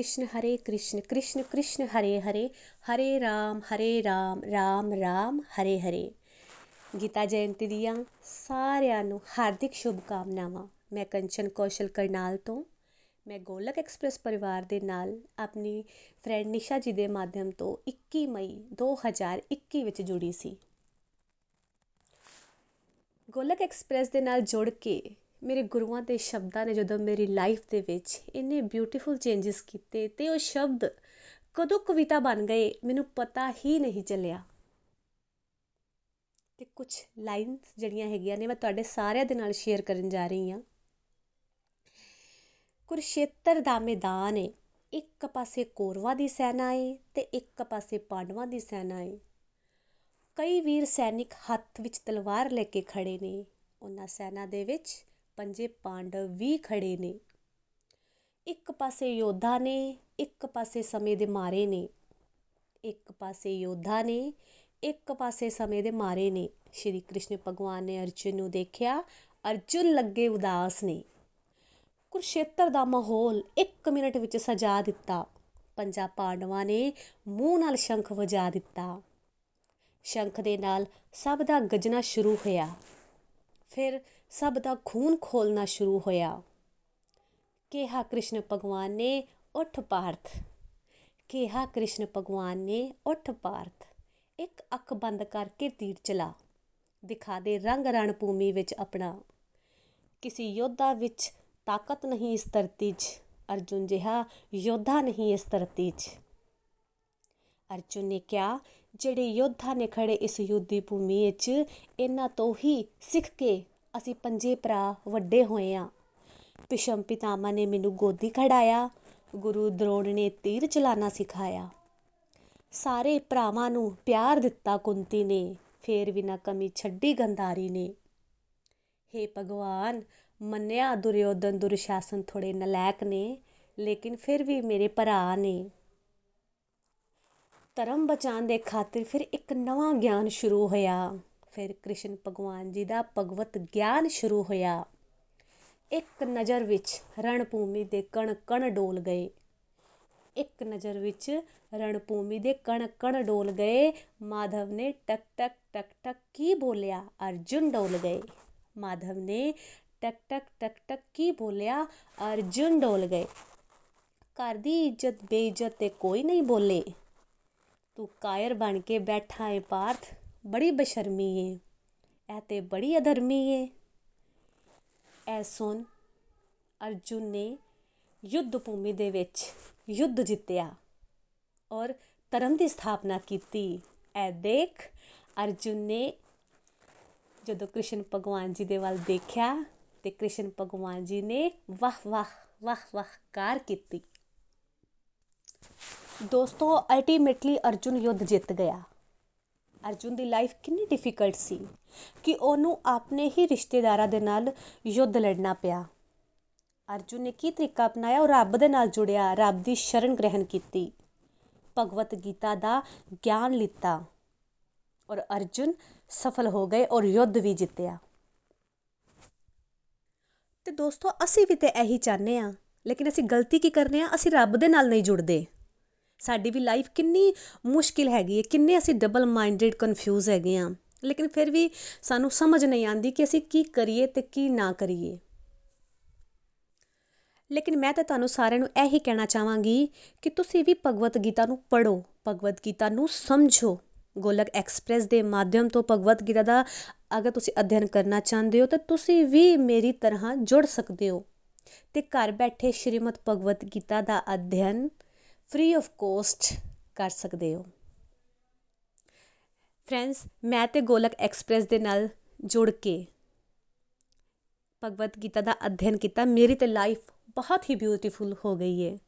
ਕ੍ਰਿਸ਼ਨ ਹਰੇ ਕ੍ਰਿਸ਼ਨ ਕ੍ਰਿਸ਼ਨ ਕ੍ਰਿਸ਼ਨ ਹਰੇ ਹਰੇ ਹਰੇ ਰਾਮ ਹਰੇ ਰਾਮ ਰਾਮ ਰਾਮ ਹਰੇ ਹਰੇ ਗੀਤਾ ਜਯੰਤੀ ਦੀਆਂ ਸਾਰਿਆਂ ਨੂੰ ਹਾਰਦਿਕ ਸ਼ੁਭ ਕਾਮਨਾਵਾਂ ਮੈਂ ਕੰਚਨ ਕੌਸ਼ਲ ਕਰਨਾਲ ਤੋਂ। ਮੈਂ ਗੋਲਕ ਐਕਸਪ੍ਰੈਸ ਪਰਿਵਾਰ ਦੇ ਨਾਲ ਆਪਣੀ ਫਰੈਂਡ ਨਿਸ਼ਾ ਜੀ ਦੇ ਮਾਧਿਅਮ ਤੋਂ 21 ਮਈ 2021 ਵਿੱਚ ਜੁੜੀ ਸੀ। ਗੋਲਕ ਐਕਸਪ੍ਰੈਸ ਦੇ ਨਾਲ ਜੁੜ ਕੇ ਮੇਰੇ ਗੁਰੂਆਂ ਦੇ ਸ਼ਬਦਾਂ ਨੇ ਜਦੋਂ ਮੇਰੀ ਲਾਈਫ ਦੇ ਵਿੱਚ ਇੰਨੇ ਬਿਊਟੀਫੁਲ ਚੇਂਜਸ ਕੀਤੇ ਤੇ ਉਹ ਸ਼ਬਦ ਕਦੋਂ ਕਵਿਤਾ ਬਣ ਗਏ, ਮੈਨੂੰ ਪਤਾ ਹੀ ਨਹੀਂ ਚੱਲਿਆ। ਤੇ ਕੁਝ ਲਾਈਨਸ ਜਿਹੜੀਆਂ ਹੈਗੀਆਂ ਨੇ ਮੈਂ ਤੁਹਾਡੇ ਸਾਰਿਆਂ ਦੇ ਨਾਲ ਸ਼ੇਅਰ ਕਰਨ ਜਾ ਰਹੀ ਹਾਂ। ਕੁਰਸ਼ੇਤਰ ਦਾ ਮੈਦਾਨ ਏ, ਇੱਕ ਪਾਸੇ ਕੌਰਵਾਂ ਦੀ ਸੈਨਾ ਏ ਤੇ ਇੱਕ ਪਾਸੇ ਪਾਂਡਵਾਂ ਦੀ ਸੈਨਾ ਏ। ਕਈ ਵੀਰ ਸੈਨਿਕ ਹੱਥ ਵਿੱਚ ਤਲਵਾਰ ਲੈ ਕੇ ਖੜੇ ਨੇ, ਉਹਨਾਂ ਸੈਨਾ ਦੇ ਵਿੱਚ ਪੰਜੇ ਪਾਂਡਵ ਵੀ ਖੜੇ ਨੇ। ਇੱਕ ਪਾਸੇ ਯੋਧਾ ਨੇ, ਇੱਕ ਪਾਸੇ ਸਮੇਂ ਦੇ ਮਾਰੇ ਨੇ। ਇੱਕ ਪਾਸੇ ਯੋਧਾ ਨੇ, ਇੱਕ ਪਾਸੇ ਸਮੇਂ ਦੇ ਮਾਰੇ ਨੇ। ਸ਼੍ਰੀ ਕ੍ਰਿਸ਼ਨ ਭਗਵਾਨ ਨੇ ਅਰਜੁਨ ਨੂੰ ਦੇਖਿਆ, ਅਰਜੁਨ ਲੱਗੇ ਉਦਾਸ ਨੇ। ਕੁਰਸ਼ੇਤਰ ਦਾ ਮਾਹੌਲ 1 ਮਿੰਟ ਵਿੱਚ ਸਜਾ ਦਿੱਤਾ। ਪੰਜਾਂ ਪਾਂਡਵਾਂ ਨੇ ਮੂੰਹ ਨਾਲ ਸ਼ੰਖ ਵਜਾ ਦਿੱਤਾ। ਸ਼ੰਖ ਦੇ ਨਾਲ ਸਭ ਦਾ ਗਜਣਾ ਸ਼ੁਰੂ ਹੋਇਆ। ਫਿਰ ਸਭ ਦਾ ਖੂਨ ਖੋਲਣਾ ਸ਼ੁਰੂ ਹੋਇਆ। ਕਿਹਾ ਕ੍ਰਿਸ਼ਨ ਭਗਵਾਨ ਨੇ, ਉੱਠ ਪਾਰਥ। ਕਿਹਾ ਕ੍ਰਿਸ਼ਨ ਭਗਵਾਨ ਨੇ, ਉੱਠ ਪਾਰਥ। ਇੱਕ ਅੱਖ ਬੰਦ ਕਰਕੇ ਤੀਰ ਚਲਾ। ਦਿਖਾ ਦੇ ਰੰਗ ਰਣ ਭੂਮੀ ਵਿੱਚ ਆਪਣਾ। ਕਿਸੇ ਯੋਧਾ ਵਿੱਚ ਤਾਕਤ ਨਹੀਂ ਇਸ ਧਰਤੀ 'ਚ। ਅਰਜੁਨ ਜਿਹਾ ਯੋਧਾ ਨਹੀਂ ਇਸ ਧਰਤੀ 'ਚ। ਅਰਜੁਨ ਨੇ ਕਿਹਾ, ਜਿਹੜੇ ਯੋਧਾ ਨੇ ਖੜੇ ਇਸ ਯੁੱਧੀ ਭੂਮੀ ਵਿੱਚ, ਇਹਨਾਂ ਤੋਂ ਹੀ ਸਿੱਖ ਕੇ ਅਸੀਂ ਪੰਜੇ ਭਰਾ ਵੱਡੇ ਹੋਏ ਆ। ਪਿਸ਼ਮ ਪਿਤਾਮਾ ਨੇ ਮੈਨੂੰ ਗੋਦੀ ਖੜਾਇਆ ਗੁਰੂ ਦਰੋੜ ਨੇ ਤੀਰ ਚਲਾਣਾ ਸਿਖਾਇਆ। ਸਾਰੇ ਭਰਾਵਾਂ ਨੂੰ ਪਿਆਰ ਦਿੱਤਾ ਕੁੰਤੀ ਨੇ, ਫੇਰ ਵੀ ਨਾ ਕਮੀ ਛੱਡੀ ਗੰਧਾਰੀ ਨੇ। हे ਭਗਵਾਨ, ਮੰਨਿਆ ਦੁਰਯੋਧਨ ਦੁਰਸ਼ਾਸਨ ਥੋੜੇ ਨਲਾਇਕ ਨੇ, ਲੇਕਿਨ ਫਿਰ ਵੀ ਮੇਰੇ ਭਰਾ ਨੇ। ਧਰਮ ਬਚਾਉਣ ਦੇ ਖਾਤਰ ਫਿਰ ਇੱਕ ਨਵਾਂ ਗਿਆਨ ਸ਼ੁਰੂ ਹੋਇਆ। ਫਿਰ ਕ੍ਰਿਸ਼ਨ ਭਗਵਾਨ ਜੀ ਦਾ ਭਗਵਤ ਗਿਆਨ ਸ਼ੁਰੂ ਹੋਇਆ। ਇੱਕ ਨਜ਼ਰ ਵਿੱਚ ਰਣਭੂਮੀ ਦੇ ਕਣ ਕਣ ਡੋਲ ਗਏ। ਇੱਕ ਨਜ਼ਰ ਵਿੱਚ ਰਣਭੂਮੀ ਦੇ ਕਣ ਕਣ ਡੋਲ ਗਏ। ਮਾਧਵ ਨੇ ਟਕ ਟਕ ਟਕ ਟਕ ਕੀ ਬੋਲਿਆ? ਅਰਜੁਨ ਡੋਲ ਗਏ। ਮਾਧਵ ਨੇ ਟਕ ਟਕ ਟਕ ਟਕ ਕੀ ਬੋਲਿਆ? ਅਰਜੁਨ ਡੋਲ ਗਏ। ਘਰ ਦੀ ਇੱਜ਼ਤ ਬੇਇੱਜ਼ਤ ਤੇ ਕੋਈ ਨਹੀਂ ਬੋਲੇ। ਤੂੰ ਕਾਇਰ ਬਣ ਕੇ ਬੈਠਾ ਏ ਪਾਰਥ। ਬੜੀ ਬਸ਼ਰਮੀ ਏ। ਇਹ ਤੇ ਬੜੀ ਅਧਰਮੀ ਏ। ਐ ਸੁਣ, ਅਰਜੁਨ ਨੇ ਯੁੱਧ ਭੂਮੀ ਦੇ ਵਿੱਚ ਯੁੱਧ ਜਿੱਤਿਆ ਔਰ ਧਰਮ ਦੀ ਸਥਾਪਨਾ ਕੀਤੀ। ਐ ਦੇਖ, ਅਰਜੁਨ ਨੇ ਜਦੋਂ ਕ੍ਰਿਸ਼ਨ ਭਗਵਾਨ ਜੀ ਦੇ ਵੱਲ ਦੇਖਿਆ ਤੇ ਕ੍ਰਿਸ਼ਨ ਭਗਵਾਨ ਜੀ ਨੇ ਵਾਹ ਵਾਹ ਵਾਹ ਵਾਹ ਕਾਰ ਕੀਤੀ। ਦੋਸਤੋ ਅਲਟੀਮੇਟਲੀ ਅਰਜੁਨ ਯੁੱਧ ਜਿੱਤ ਗਿਆ। ਅਰਜੁਨ ਦੀ ਲਾਈਫ ਕਿੰਨੀ ਡਿਫਿਕਲਟ ਸੀ ਕਿ ਉਹਨੂੰ ਆਪਣੇ ਹੀ ਰਿਸ਼ਤੇਦਾਰਾਂ ਦੇ ਨਾਲ ਯੁੱਧ ਲੜਨਾ ਪਿਆ। ਅਰਜੁਨ ਨੇ ਕੀ ਤਰੀਕਾ ਅਪਣਾਇਆ? ਉਹ ਰੱਬ ਦੇ ਨਾਲ ਜੁੜਿਆ, ਰੱਬ ਦੀ ਸ਼ਰਨ ਗ੍ਰਹਿਣ ਕੀਤੀ, ਭਗਵਤ ਗੀਤਾ ਦਾ ਗਿਆਨ ਲਿੱਤਾ ਔਰ ਅਰਜੁਨ ਸਫਲ ਹੋ ਗਏ ਔਰ ਯੁੱਧ ਵੀ ਜਿੱਤਿਆ। ਤੇ ਦੋਸਤੋ, ਅਸੀਂ ਵੀ ਤੇ ਇਹੀ ਚਾਹੁੰਦੇ ਆ ਲੇਕਿਨ ਅਸੀਂ ਗਲਤੀ ਕੀ ਕਰਨੇ ਆ? ਅਸੀਂ ਰੱਬ ਦੇ ਨਾਲ ਨਹੀਂ ਜੁੜਦੇ। ਸਾਡੀ ਵੀ ਲਾਈਫ ਕਿੰਨੀ ਮੁਸ਼ਕਿਲ ਹੈਗੀ ਹੈ, ਕਿੰਨੇ ਅਸੀਂ ਡਬਲ ਮਾਈਂਡਡ ਕਨਫਿਊਜ਼ ਹੈਗੇ ਆ ਲੇਕਿਨ ਫਿਰ ਵੀ ਸਾਨੂੰ ਸਮਝ ਨਹੀਂ ਆਉਂਦੀ ਕਿ ਅਸੀਂ ਕੀ ਕਰੀਏ ਤੇ ਕੀ ਨਾ ਕਰੀਏ। ਲੇਕਿਨ ਮੈਂ ਤਾਂ ਤੁਹਾਨੂੰ ਸਾਰਿਆਂ ਨੂੰ ਇਹੀ ਕਹਿਣਾ ਚਾਹਾਂਗੀ ਕਿ ਤੁਸੀਂ ਵੀ ਭਗਵਤ ਗੀਤਾ ਨੂੰ ਪੜੋ ਭਗਵਤ ਗੀਤਾ ਨੂੰ ਸਮਝੋ। ਗੋਲਕ ਐਕਸਪ੍ਰੈਸ ਦੇ ਮਾਧਿਅਮ ਤੋਂ ਭਗਵਤ ਗੀਤਾ ਦਾ ਅਗਰ ਤੁਸੀਂ ਅਧਿਐਨ ਕਰਨਾ ਚਾਹੁੰਦੇ ਹੋ, ਤਾਂ ਤੁਸੀਂ ਵੀ ਮੇਰੀ ਤਰ੍ਹਾਂ ਜੁੜ ਸਕਦੇ ਹੋ। ਤੇ ਘਰ ਬੈਠੇ ਸ਼੍ਰੀਮਦ ਭਗਵਤ ਗੀਤਾ ਦਾ ਅਧਿਐਨ ਫ੍ਰੀ ਆਫ ਕੋਸਟ ਕਰ ਸਕਦੇ ਹੋ। ਫਰੈਂਡਸ ਮੈਂ ਤੇ ਗੋਲਕ ਐਕਸਪ੍ਰੈਸ ਦੇ ਨਾਲ ਜੁੜ ਕੇ ਭਗਵਤ ਗੀਤਾ ਦਾ ਅਧਿਐਨ ਕੀਤਾ, ਮੇਰੀ ਤੇ ਲਾਈਫ ਬਹੁਤ ਹੀ ਬਿਊਟੀਫੁਲ ਹੋ ਗਈ ਹੈ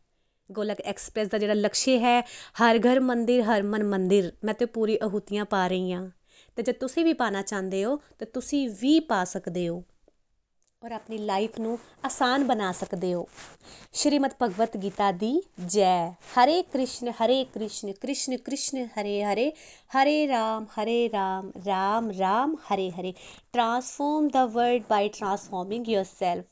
ਗੋਲਕ ਐਕਸਪ੍ਰੈਸ ਦਾ ਜਿਹੜਾ ਲਕਸ਼ਯ ਹੈ, ਹਰ ਘਰ ਮੰਦਿਰ, ਹਰ ਮਨ ਮੰਦਿਰ, ਮੈਂ ਤੇ ਪੂਰੀ ਅਹੂਤੀਆਂ ਪਾ ਰਹੀ ਹਾਂ। ਤੇ ਜੇ ਤੁਸੀਂ ਵੀ ਪਾਣਾ ਚਾਹੁੰਦੇ ਹੋ, ਤੇ ਤੁਸੀਂ ਵੀ ਪਾ ਸਕਦੇ ਹੋ। ਔਰ ਆਪਣੀ ਲਾਈਫ ਨੂੰ ਆਸਾਨ ਬਣਾ ਸਕਦੇ ਹੋ। ਸ਼੍ਰੀਮਦ ਭਗਵਤ ਗੀਤਾ ਦੀ ਜੈ। ਹਰੇ ਕ੍ਰਿਸ਼ਨ ਹਰੇ ਕ੍ਰਿਸ਼ਨ ਕ੍ਰਿਸ਼ਨ ਕ੍ਰਿਸ਼ਨ, ਹਰੇ ਹਰੇ ਹਰੇ ਰਾਮ ਹਰੇ ਰਾਮ ਰਾਮ ਰਾਮ, ਹਰੇ ਹਰੇ। Transform the world by transforming yourself.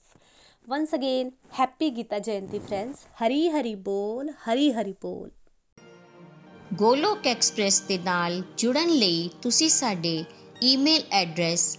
Once again, happy gita jayanti, friends. Hari Hari ਬੋਲ ਹਰੀ ਹਰੀ ਬੋਲ ਗੋਲੋਕ ਐਕਸਪ੍ਰੈਸ ਦੇ ਨਾਲ ਜੁੜਨ ਲਈ ਤੁਸੀਂ ਸਾਡੇ ਈਮੇਲ ਐਡਰੈਸ